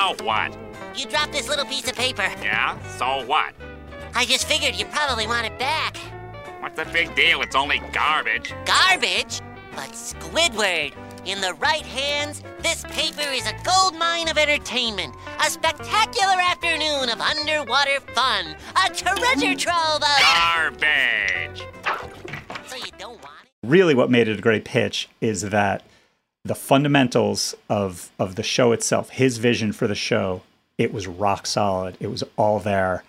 Now what? You dropped this little piece of paper. Yeah? So what? I just figured you probably want it back. What's the big deal? It's only garbage. Garbage? But Squidward, in the right hands, this paper is a gold mine of entertainment, a spectacular afternoon of underwater fun, a treasure trove of. Garbage. So you don't want it? really what made it a great pitch is that the fundamentals of of the show itself, his vision for the show, it was rock solid. It was all there.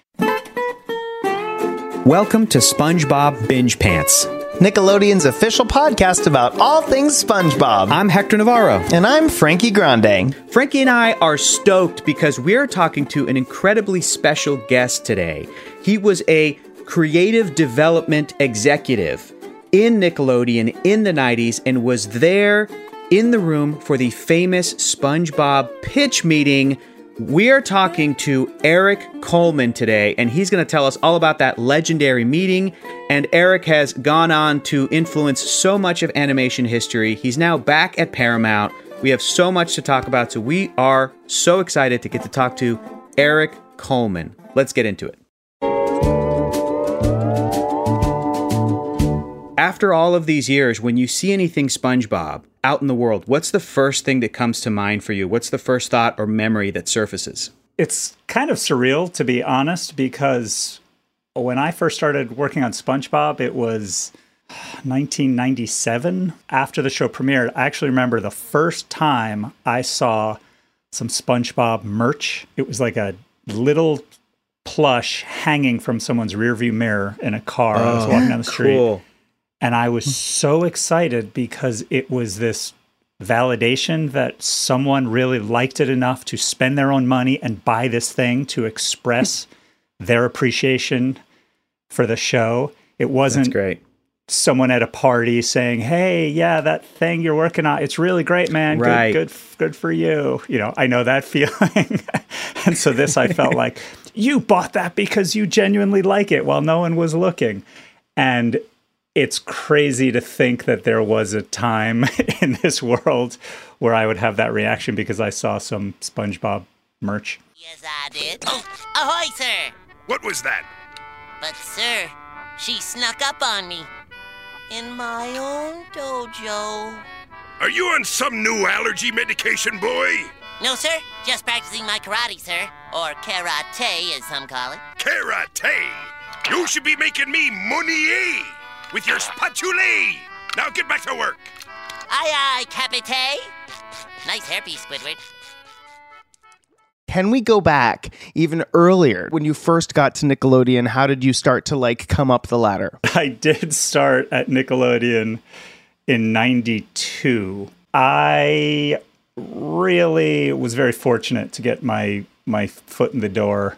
Welcome to SpongeBob Binge Pants. Nickelodeon's official podcast about all things SpongeBob. I'm Hector Navarro. and I'm Frankie Grande. Frankie and I are stoked because we're talking to an incredibly special guest today. He was a creative development executive in Nickelodeon in the 90s and was there in the room for the famous SpongeBob pitch meeting. We are talking to Eric Coleman today, and he's going to tell us all about that legendary meeting. And Eric has gone on to influence so much of animation history. He's now back at Paramount. We have so much to talk about, so we are so excited to get to talk to Eric Coleman. Let's get into it. After all of these years, when you see anything SpongeBob out in the world, what's the first thing that comes to mind for you? What's the first thought or memory that surfaces? It's kind of surreal to be honest because when I first started working on SpongeBob, it was 1997 after the show premiered. I actually remember the first time I saw some SpongeBob merch. It was like a little plush hanging from someone's rearview mirror in a car. I was oh, walking down the street. Cool. And I was so excited because it was this validation that someone really liked it enough to spend their own money and buy this thing to express their appreciation for the show. It wasn't great. someone at a party saying, "Hey, yeah, that thing you're working on, it's really great, man. Right. Good, good, good for you." You know, I know that feeling. and so this, I felt like you bought that because you genuinely like it while no one was looking, and it's crazy to think that there was a time in this world where I would have that reaction because I saw some SpongeBob merch. Yes, I did. Oh, ahoy, sir! What was that? But, sir, she snuck up on me. In my own dojo. Are you on some new allergy medication, boy? No, sir, just practicing my karate, sir. Or karate, as some call it. Karate! You should be making me money eh? With your spatula! Now get back to work! Aye, aye, capite. Nice hairpiece, Squidward. Can we go back even earlier when you first got to Nickelodeon? How did you start to like come up the ladder? I did start at Nickelodeon in 92. I really was very fortunate to get my my foot in the door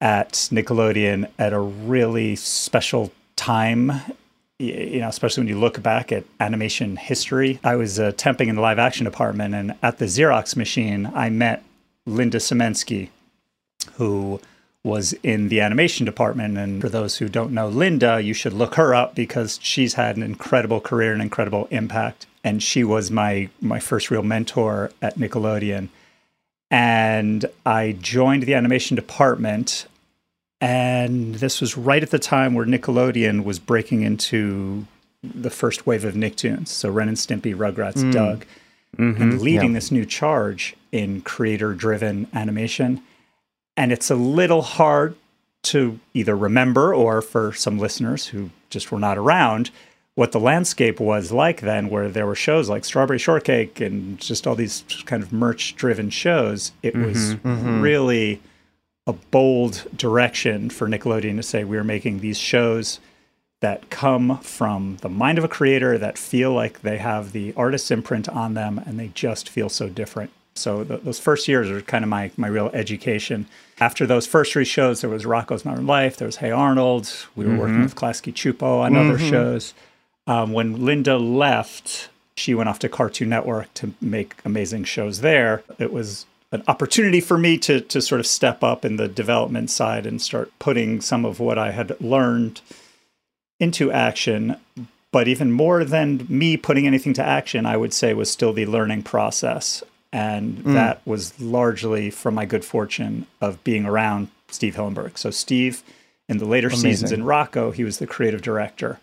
at Nickelodeon at a really special time. You know, especially when you look back at animation history. I was uh, temping in the live action department, and at the Xerox machine, I met Linda Simensky, who was in the animation department. And for those who don't know Linda, you should look her up because she's had an incredible career and incredible impact. And she was my my first real mentor at Nickelodeon. And I joined the animation department. And this was right at the time where Nickelodeon was breaking into the first wave of Nicktoons. So Ren and Stimpy, Rugrats, mm. Doug, mm-hmm. and leading this new charge in creator driven animation. And it's a little hard to either remember or for some listeners who just were not around what the landscape was like then, where there were shows like Strawberry Shortcake and just all these kind of merch driven shows. It was mm-hmm. Mm-hmm. really a bold direction for Nickelodeon to say we're making these shows that come from the mind of a creator that feel like they have the artist's imprint on them and they just feel so different. So th- those first years are kind of my my real education. After those first three shows, there was Rocko's Modern Life, there was Hey Arnold. We were working with Klasky Csupo on other shows. Um, when Linda left, she went off to Cartoon Network to make amazing shows there. It was an opportunity for me to to sort of step up in the development side and start putting some of what I had learned into action. But even more than me putting anything to action, I would say was still the learning process. And mm. that was largely from my good fortune of being around Steve Hillenburg. So, Steve, in the later seasons in Rocko, he was the creative director.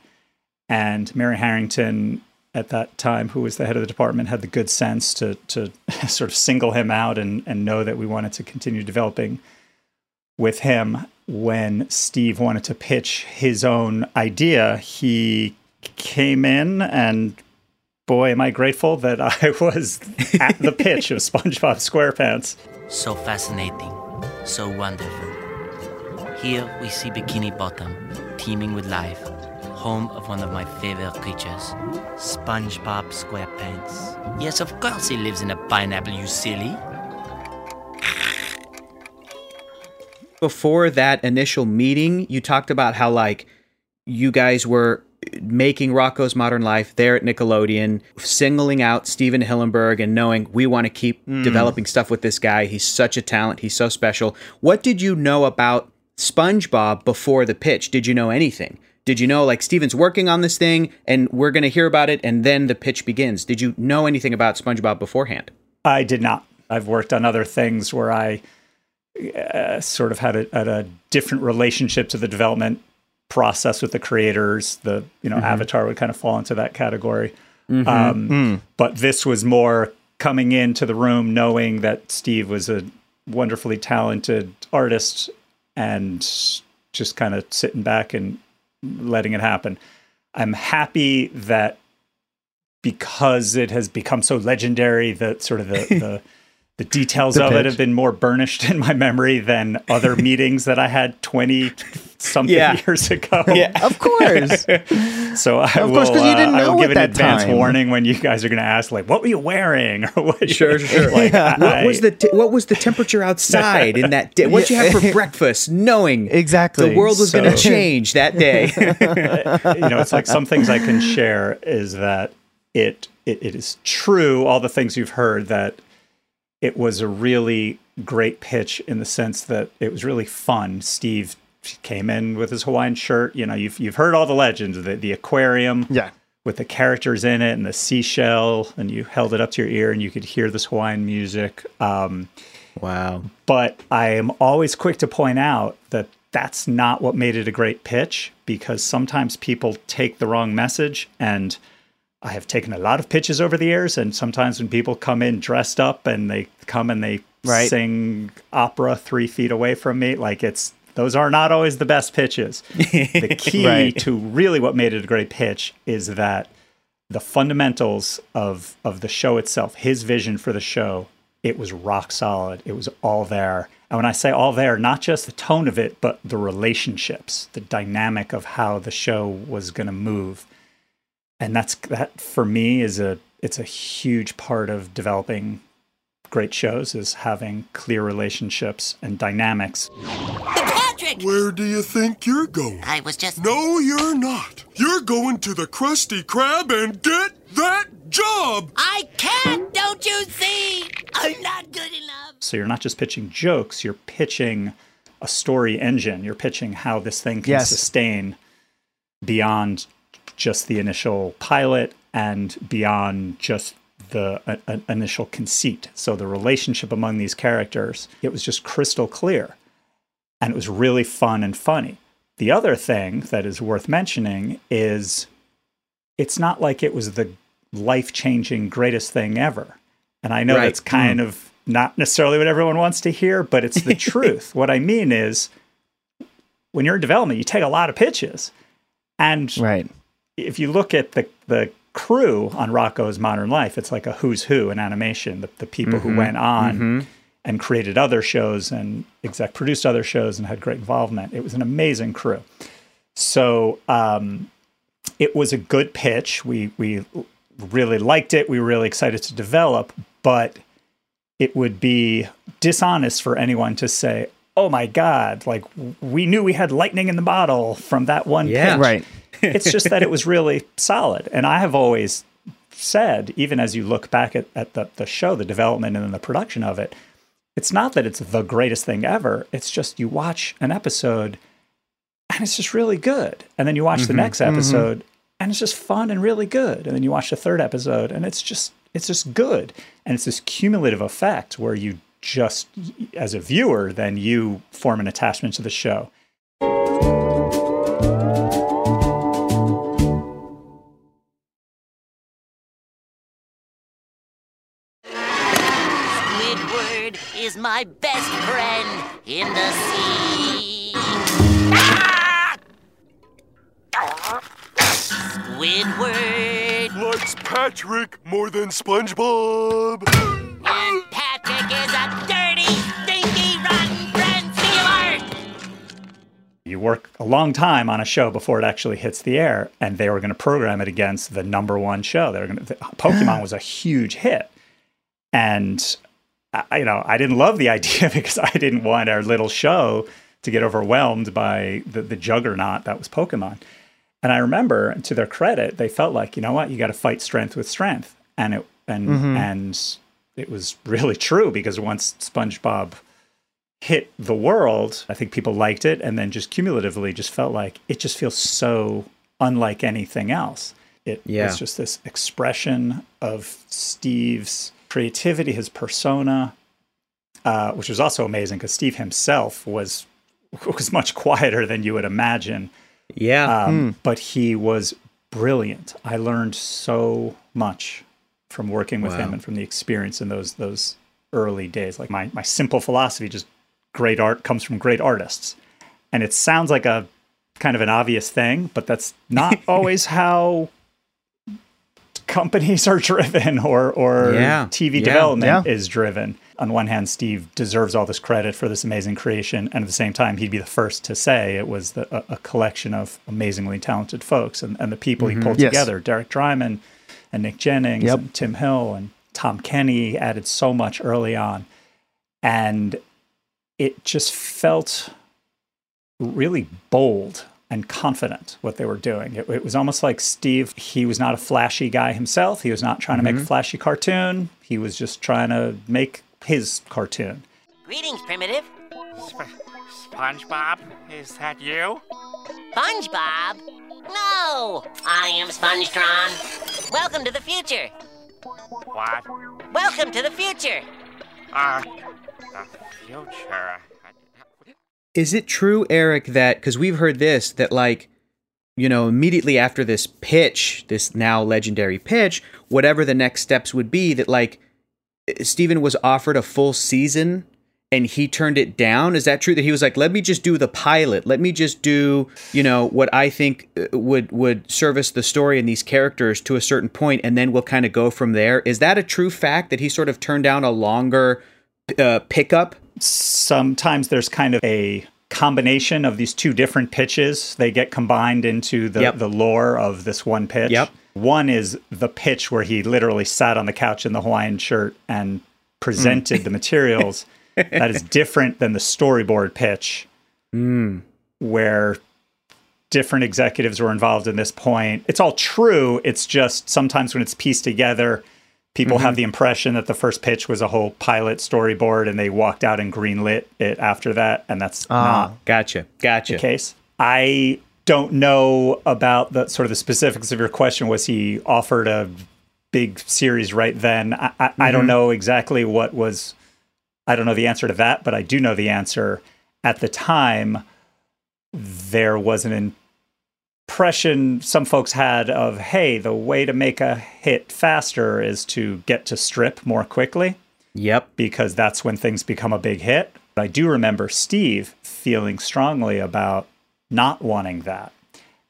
And Mary Harrington, at that time, who was the head of the department, had the good sense to, to sort of single him out and, and know that we wanted to continue developing with him. When Steve wanted to pitch his own idea, he came in and boy, am I grateful that I was at the pitch of SpongeBob SquarePants. So fascinating, so wonderful. Here we see Bikini Bottom, teeming with life, home of one of my favorite creatures, SpongeBob SquarePants. Yes, of course he lives in a pineapple, you silly. Before that initial meeting, you talked about how like you guys were making Rocko's Modern Life there at Nickelodeon, singling out Steven Hillenburg and knowing we want to keep hmm. developing stuff with this guy. He's such a talent. He's so special. What did you know about SpongeBob before the pitch? Did you know anything? Did you know like Steven's working on this thing and we're going to hear about it and then the pitch begins? Did you know anything about SpongeBob beforehand? I did not. I've worked on other things where I uh, sort of had a, had a different relationship to the development process with the creators. The you know Avatar would kind of fall into that category. Um, But this was more coming into the room knowing that Steve was a wonderfully talented artist and just kind of sitting back and letting it happen. I'm happy that because it has become so legendary that sort of the the, the details The of it have been more burnished in my memory than other meetings that I had 20 something Yeah. years ago. Yeah, Of course. So I Of will, course, 'cause you uh, didn't I will know give an advance time. warning when you guys are going to ask, like, what were you wearing? Or what Sure, sure. Like, What I- was the t- what was the temperature outside in that day? What would you have for breakfast, knowing Exactly. the world was going to change that day? you know, it's like some things I can share is that it, it it is true, all the things you've heard, that it was a really great pitch in the sense that it was really fun. Steve came in with his Hawaiian shirt. You know, you've you've heard all the legends, the the aquarium, Yeah. with the characters in it and the seashell, and you held it up to your ear and you could hear this Hawaiian music. Um, wow. but I am always quick to point out that that's not what made it a great pitch because sometimes people take the wrong message and I have taken a lot of pitches over the years and sometimes when people come in dressed up and they come and they Right. sing opera 3 feet away from me like it's those are not always the best pitches. the key Right. to really what made it a great pitch is that the fundamentals of of the show itself, his vision for the show, it was rock solid. It was all there. And when I say all there, not just the tone of it, but the relationships, the dynamic of how the show was going to move. And that's that for me is a it's a huge part of developing great shows is having clear relationships and dynamics. Patrick! Where do you think you're going? I was just. No, you're not. You're going to the Krusty Krab and get that job! I can't, don't you see? I'm not good enough. So you're not just pitching jokes, you're pitching a story engine. You're pitching how this thing can Yes. sustain beyond just the initial pilot and beyond just the uh, initial conceit. So the relationship among these characters, it was just crystal clear. And it was really fun and funny. The other thing that is worth mentioning is it's not like it was the life changing greatest thing ever. And I know Right. that's kind of not necessarily what everyone wants to hear, but it's the truth. What I mean is, when you're in development, you take a lot of pitches. And Right. If you look at the, the crew on Rocko's Modern Life, it's like a who's who in animation. The, the people who went on and created other shows and exec produced other shows and had great involvement. It was an amazing crew. So um, it was a good pitch. We we really liked it. We were really excited to develop, but it would be dishonest for anyone to say, "Oh my God!" Like we knew we had lightning in the bottle from that one Yeah. pitch Right. It's just that it was really solid. And I have always said, even as you look back at, at the, the show, the development and then the production of it, it's not that it's the greatest thing ever. It's just you watch an episode and it's just really good. And then you watch the mm-hmm. next mm-hmm. episode and it's just fun and really good. And then you watch the third episode and it's just it's just good. And it's this cumulative effect where you just as a viewer, then you form an attachment to the show. My best friend in the sea. Squidward Likes Patrick more than SpongeBob. and Patrick is a dirty, stinky, rotten friend stealer. You work a long time on a show before it actually hits the air, and they were going to program it against the number one show. They were going to. Pokemon was a huge hit, and I, you know I didn't love the idea because I didn't want our little show to get overwhelmed by the, the juggernaut that was Pokemon. And I remember, to their credit, they felt like you know what, you got to fight strength with strength, and it and mm-hmm. and it was really true because once SpongeBob hit the world, I think people liked it, and then just cumulatively just felt like it just feels so unlike anything else. It Yeah. was just this expression of Steve's creativity, his persona, uh, which was also amazing because Steve himself was was much quieter than you would imagine, Yeah. um, but he was brilliant. I learned so much from working with him and from the experience in those those early days. Like my my simple philosophy, just great art comes from great artists, and it sounds like a kind of an obvious thing, but that's not always how companies are driven or or Yeah. TV Yeah. development Yeah. is driven. On one hand, Steve deserves all this credit for this amazing creation, and at the same time, he'd be the first to say it was the, a, a collection of amazingly talented folks and, and the people he mm-hmm. pulled Yes. together. Derek Drymon and Nick Jennings Yep. and Tim Hill and Tom Kenny added so much early on, and it just felt really bold and confident what they were doing. It, it was almost like Steve, he was not a flashy guy himself. He was not trying to make a flashy cartoon. He was just trying to make his cartoon. Greetings, Primitive. Sp- SpongeBob, is that you? SpongeBob? No! I am SpongeTron. Welcome to the future. What? Welcome to the future. Uh, the future. Is it true, Eric, that because we've heard this, that like, you know, immediately after this pitch, this now legendary pitch, whatever the next steps would be, that like Steven was offered a full season and he turned it down? Is that true that he was like, let me just do the pilot, let me just do, you know, what I think uh, would would service the story and these characters to a certain point, and then we'll kind of go from there? Is that a true fact that he sort of turned down a longer uh, pickup? Sometimes there's kind of a combination of these two different pitches. They get combined into the, Yep. the lore of this one pitch. Yep. One is the pitch where he literally sat on the couch in the Hawaiian shirt and presented the materials. That is different than the storyboard pitch, mm. where different executives were involved in this point. It's all true. It's just sometimes when it's pieced together, people have mm-hmm. the impression that the first pitch was a whole pilot storyboard and they walked out and greenlit it after that. And that's ah, not Gotcha, gotcha. the case. I don't know about the sort of the specifics of your question. Was he offered a big series right then? I, I, I don't mm-hmm. know exactly what was. I don't know the answer to that, but I do know the answer. At the time, there was an impression some folks had of, hey, the way to make a hit faster is to get to strip more quickly Yep. because that's when things become a big hit. But I do remember Steve feeling strongly about not wanting that.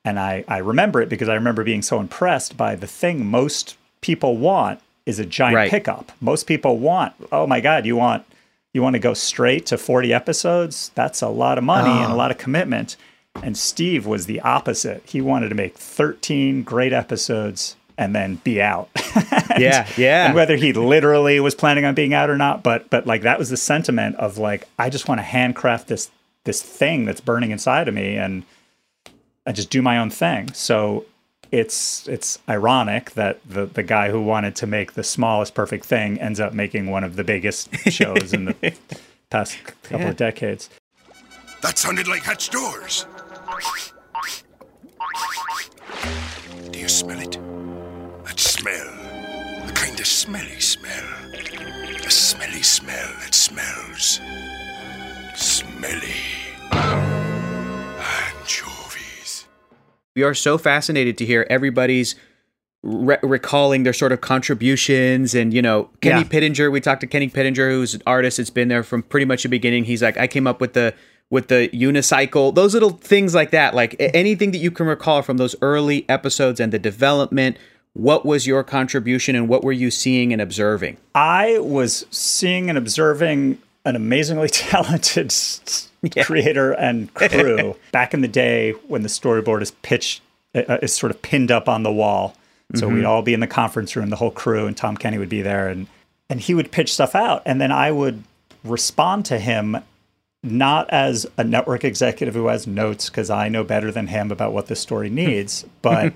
And I, I remember it because I remember being so impressed by the thing most people want is a giant Right. pickup. Most people want, oh my God, you want you want to go straight to 40 episodes? That's a lot of money and a ah. lot of commitment. And Steve was the opposite. He wanted to make 13 great episodes and then be out. And- Yeah, yeah. And whether he literally was planning on being out or not, but but like that was the sentiment of like I just want to handcraft this this thing that's burning inside of me and I just do my own thing. So it's it's ironic that the the guy who wanted to make the smallest perfect thing ends up making one of the biggest shows in the past couple Yeah. of decades. That sounded like hatch doors. Do you smell it? That smell. The kind of smelly smell. A smelly smell that smells smelly. Anchovies. We are so fascinated to hear everybody's re- recalling their sort of contributions and you know Kenny Yeah. Pittenger. We talked to Kenny Pittenger, who's an artist that's been there from pretty much the beginning. He's like, I came up with the with the unicycle, those little things like that. Like anything that you can recall from those early episodes and the development. What was your contribution and what were you seeing and observing? I was seeing and observing an amazingly talented s- creator and crew back in the day when the storyboard is pitched, uh, is sort of pinned up on the wall. So we'd all be in the conference room, the whole crew, and Tom Kenny would be there, and and he would pitch stuff out, and then I would respond to him not as a network executive who has notes because I know better than him about what the story hmm. needs, but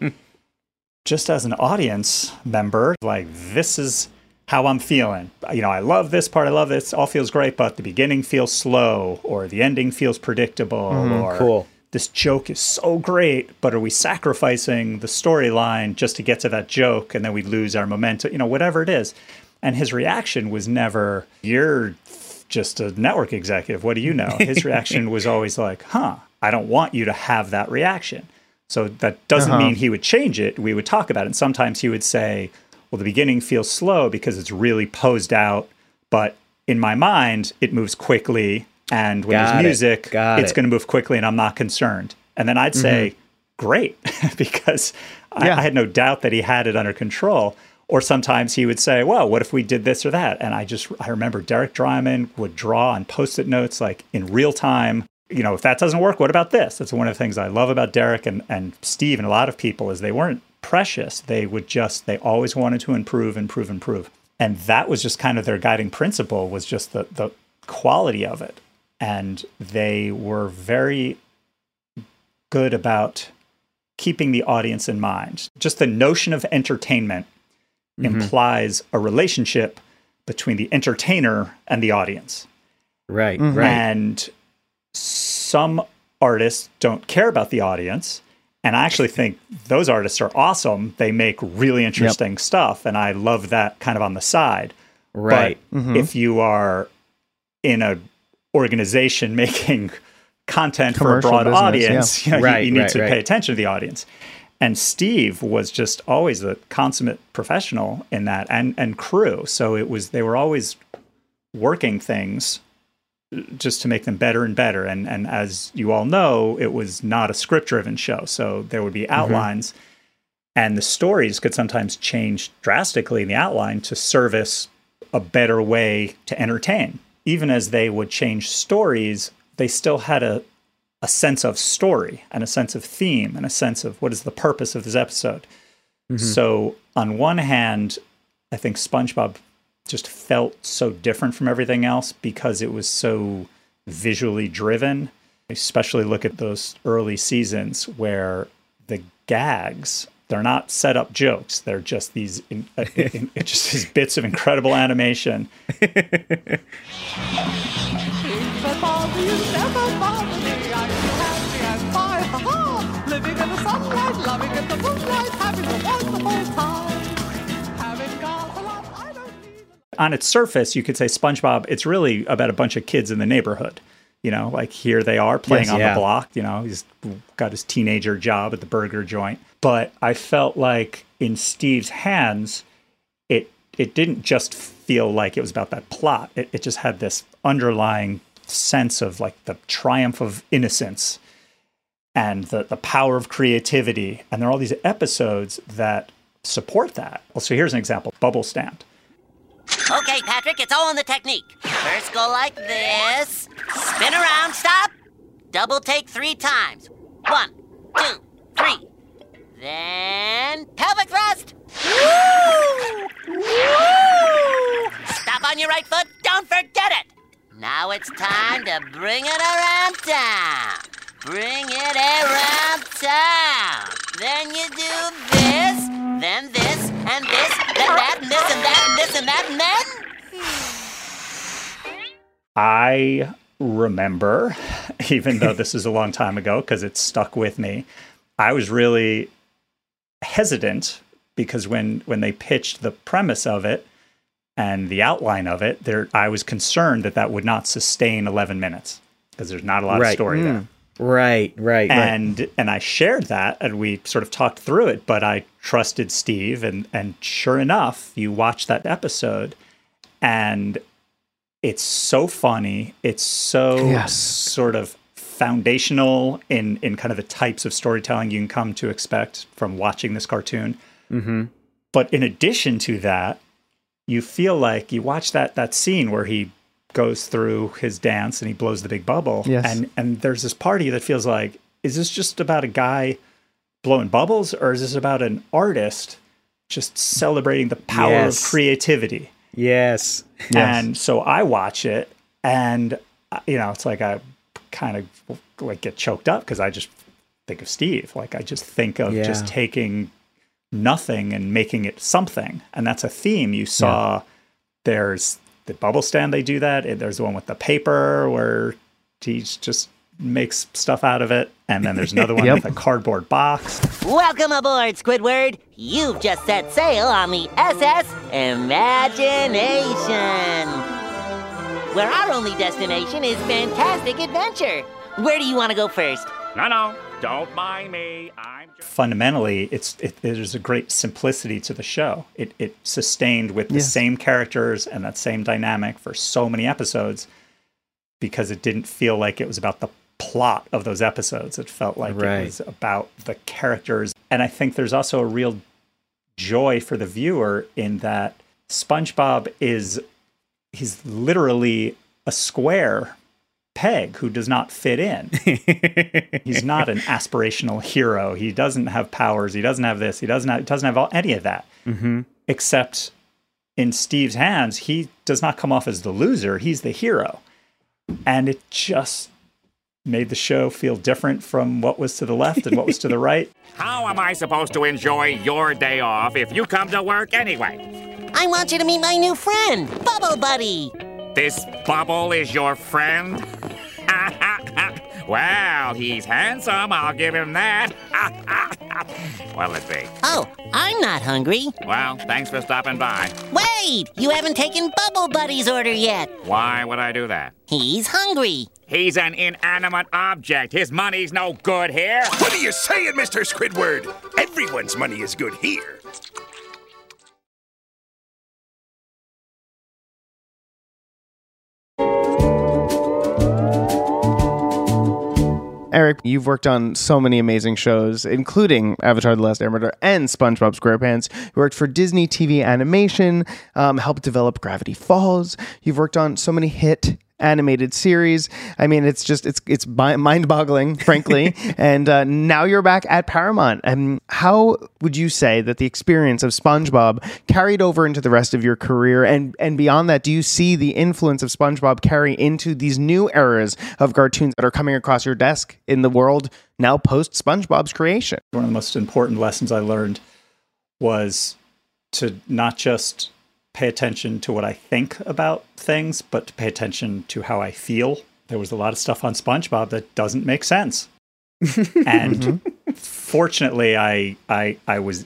just as an audience member, like this is how I'm feeling. You know, I love this part, I love this, all feels great, but the beginning feels slow, or the ending feels predictable, hmm, or cool. this joke is so great, but are we sacrificing the storyline just to get to that joke and then we lose our momentum? You know, whatever it is. And his reaction was never, you're just a network executive. What do you know? His reaction was always like, huh, I don't want you to have that reaction. So that doesn't uh-huh. mean he would change it. We would talk about it. And sometimes he would say, well, the beginning feels slow because it's really posed out, but in my mind, it moves quickly. And when Got there's music, Got it's it. going to move quickly and I'm not concerned. And then I'd mm-hmm. say, great, because I, I had no doubt that he had it under control. Or sometimes he would say, well, what if we did this or that? And I just, I remember Derek Drymon would draw on post it notes like in real time. You know, if that doesn't work, what about this? That's one of the things I love about Derek and, and Steve and a lot of people is they weren't precious. They would just, they always wanted to improve, improve, improve. And that was just kind of their guiding principle was just the, the quality of it. And they were very good about keeping the audience in mind. Just the notion of entertainment Mm-hmm. implies a relationship between the entertainer and the audience. Right, mm-hmm. right. And some artists don't care about the audience. And I actually think those artists are awesome. They make really interesting stuff. And I love that kind of on the side. Right. But if you are in a organization making content for a broad business, audience, you, know, you- you, need right, to right. pay attention to the audience. And Steve was just always a consummate professional in that and and crew. So it was they were always working things just to make them better and better. And and as you all know, it was not a script driven show. So there would be mm-hmm. outlines and the stories could sometimes change drastically in the outline to service a better way to entertain. Even as they would change stories, they still had a a sense of story and a sense of theme and a sense of what is the purpose of this episode. So, on one hand, I think SpongeBob just felt so different from everything else because it was so visually driven. Especially look at those early seasons where the gags they're not set up jokes. They're just these in, uh, in, in- just these bits of incredible animation. on its surface, you could say SpongeBob, it's really about a bunch of kids in the neighborhood. You know, like here they are playing Yes, on yeah. the block. You know, he's got his teenager job at the burger joint. But I felt like in Steve's hands, it it didn't just feel like it was about that plot. It, it just had this underlying sense of like the triumph of innocence and the, the power of creativity. And there are all these episodes that support that. Well, so here's an example Bubble Stand. Okay, Patrick, it's all in the technique. First go like this. Spin around, stop. Double take three times. One, two, three. Then pelvic thrust. Woo! Woo! Stop on your right foot, don't forget it. Now it's time to bring it around town. Bring it around town. Then you do this, then this, and this, then that, and this, and that, and this, and that, and then. I remember, even though this is a long time ago, because it stuck with me, I was really hesitant because when when they pitched the premise of it and the outline of it, there I was concerned that that would not sustain 11 minutes because there's not a lot of Right. story hmm. there. Right, right, right. And and I shared that and we sort of talked through it, but I trusted Steve and and sure enough, you watch that episode and it's so funny. It's so Yes. sort of foundational in in kind of the types of storytelling you can come to expect from watching this cartoon. Mm-hmm. But in addition to that, you feel like you watch that that scene where he goes through his dance and he blows the big bubble. Yes. And and there's this party that feels like, is this just about a guy blowing bubbles, or is this about an artist just celebrating the power Yes. of creativity? Yes. And so I watch it, and uh, you know, it's like I kind of like get choked up because I just think of Steve. Like I just think of just taking nothing and making it something, and that's a theme you saw. There's the bubble stand; they do that. There's the one with the paper where he just makes stuff out of it, and then there's another one Yep. with a cardboard box. Welcome aboard, Squidward. You've just set sail on the SS Imagination, where our only destination is fantastic adventure. Where do you want to go first? No, no, don't mind me. I'm just. fundamentally it's it, there's a great simplicity to the show it it sustained with the Yes. same characters and that same dynamic for so many episodes because it didn't feel like it was about the plot of those episodes it felt like Right. it was about the characters and i think there's also a real joy for the viewer in that spongebob is he's literally a square peg who does not fit in he's not an aspirational hero. He doesn't have powers. He doesn't have this. He doesn't have doesn't have all, any of that. Mm-hmm. Except in Steve's hands, he does not come off as the loser. He's the hero, and it just made the show feel different from what was to the left and what was to the right. How am I supposed to enjoy your day off if you come to work anyway? I want you to meet my new friend, Bubble Buddy. This bubble is your friend? Well, he's handsome, I'll give him that. What'll it be? Oh, I'm not hungry. Well, thanks for stopping by. Wait, you haven't taken Bubble Buddy's order yet. Why would I do that? He's hungry. He's an inanimate object. His money's no good here. What are you saying, Mr. Squidward? Everyone's money is good here. Eric, you've worked on so many amazing shows, including Avatar: The Last Airbender and SpongeBob SquarePants. You worked for Disney TV Animation, um, helped develop Gravity Falls. You've worked on so many hit animated series. I mean, it's just it's it's mind-boggling, frankly. and uh, now you're back at Paramount. And how would you say that the experience of SpongeBob carried over into the rest of your career? And and beyond that, do you see the influence of SpongeBob carry into these new eras of cartoons that are coming across your desk in the world now post SpongeBob's creation? One of the most important lessons I learned was to not just pay attention to what I think about things, but to pay attention to how I feel. There was a lot of stuff on SpongeBob that doesn't make sense. and mm-hmm. fortunately I I I was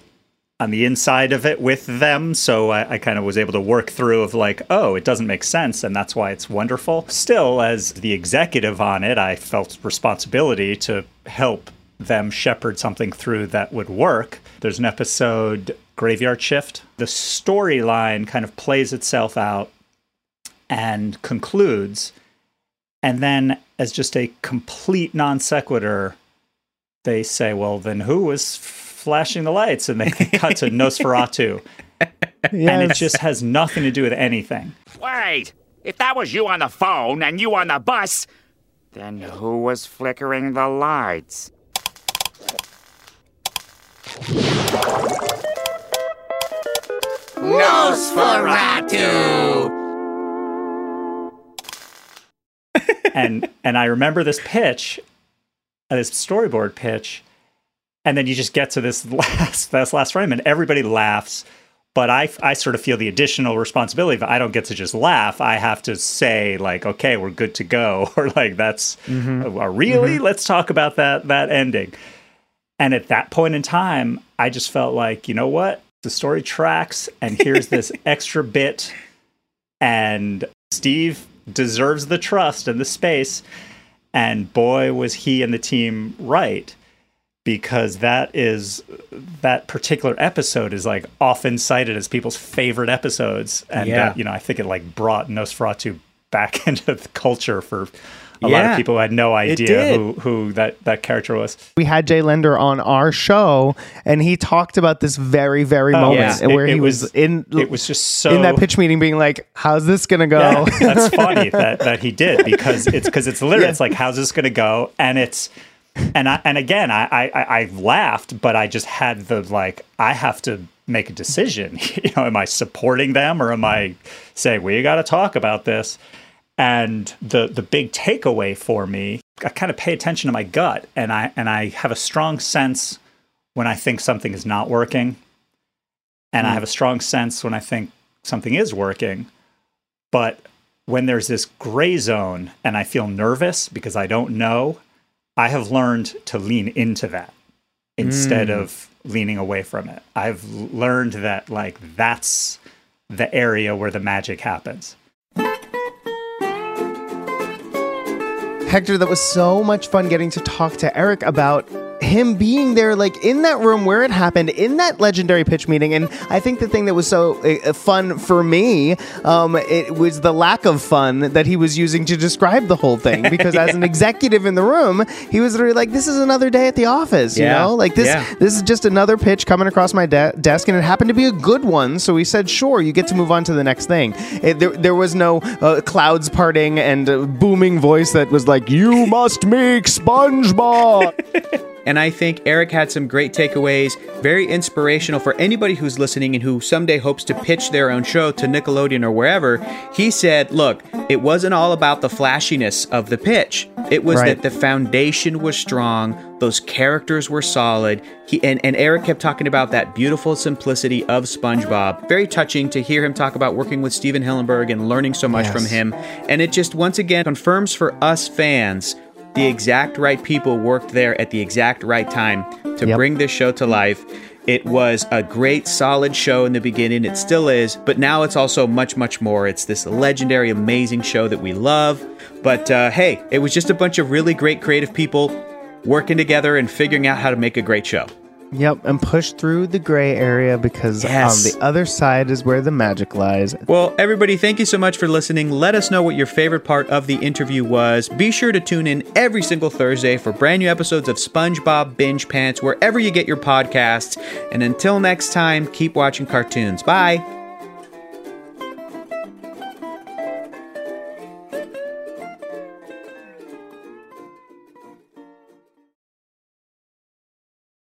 on the inside of it with them, so I, I kind of was able to work through of like, oh, it doesn't make sense, and that's why it's wonderful. Still, as the executive on it, I felt responsibility to help them shepherd something through that would work. There's an episode, Graveyard Shift. The storyline kind of plays itself out and concludes. And then, as just a complete non sequitur, they say, well, then who was flashing the lights? And they cut to Nosferatu. And it just has nothing to do with anything. Wait! If that was you on the phone and you on the bus, then who was flickering the lights? Nosferatu! and and I remember this pitch, uh, this storyboard pitch, and then you just get to this last this last frame, and everybody laughs. But I, I sort of feel the additional responsibility. If I don't get to just laugh, I have to say like, okay, we're good to go, or like that's uh, really. Let's talk about that that ending. And at that point in time, I just felt like, you know what? The story tracks, and here's this extra bit, and Steve deserves the trust and the space. And boy, was he and the team right because that is that particular episode is like often cited as people's favorite episodes and Yeah. uh, you know i think it like brought nosferatu back into the culture for a lot of people had no idea who, who that, that character was We had Jay Lender on our show, and he talked about this very, very oh, moment yeah. where It- he it was, was- in. it was just so in that pitch meeting, being like, "How's this gonna go?" Yeah, that's funny that, that he did because it's because it's literally it's like how's this going to go and it's and I and again I, I I I laughed but I just had the like I have to make a decision you know am I supporting them or am I saying we got to talk about this and the the big takeaway for me I kind of pay attention to my gut and I and I have a strong sense when I think something is not working and I hmm. have a strong sense when I think something is working but when there's this gray zone and I feel nervous because I don't know, I have learned to lean into that instead hmm. of leaning away from it. I've learned that like that's the area where the magic happens. Hector, that was so much fun getting to talk to Eric about him being there, like in that room where it happened, in that legendary pitch meeting. And I think the thing that was so uh, fun for me, um, it was the lack of fun that he was using to describe the whole thing. Because as an executive in the room, he was literally like, "This is another day at the office," you Yeah. know, like this. Yeah. This is just another pitch coming across my de- desk, and it happened to be a good one. So we said, "Sure, you get to move on to the next thing." It, there, there was no uh, clouds parting and booming voice that was like, "You must make SpongeBob." And I think Eric had some great takeaways, very inspirational for anybody who's listening and who someday hopes to pitch their own show to Nickelodeon or wherever. He said, look, it wasn't all about the flashiness of the pitch. It was Right. that the foundation was strong, those characters were solid. He and, and Eric kept talking about that beautiful simplicity of SpongeBob. Very touching to hear him talk about working with Steven Hillenburg and learning so much Yes. from him. And it just once again confirms for us fans the exact right people worked there at the exact right time to Yep. bring this show to life. It was a great, solid show in the beginning. It still is, but now it's also much, much more. It's this legendary, amazing show that we love. But uh, hey, it was just a bunch of really great, creative people working together and figuring out how to make a great show. Yep, and push through the gray area because um, Yes. on the other side is where the magic lies. Well, everybody, thank you so much for listening. Let us know what your favorite part of the interview was. Be sure to tune in every single Thursday for brand new episodes of SpongeBob Binge Pants wherever you get your podcasts. And until next time, keep watching cartoons. Bye.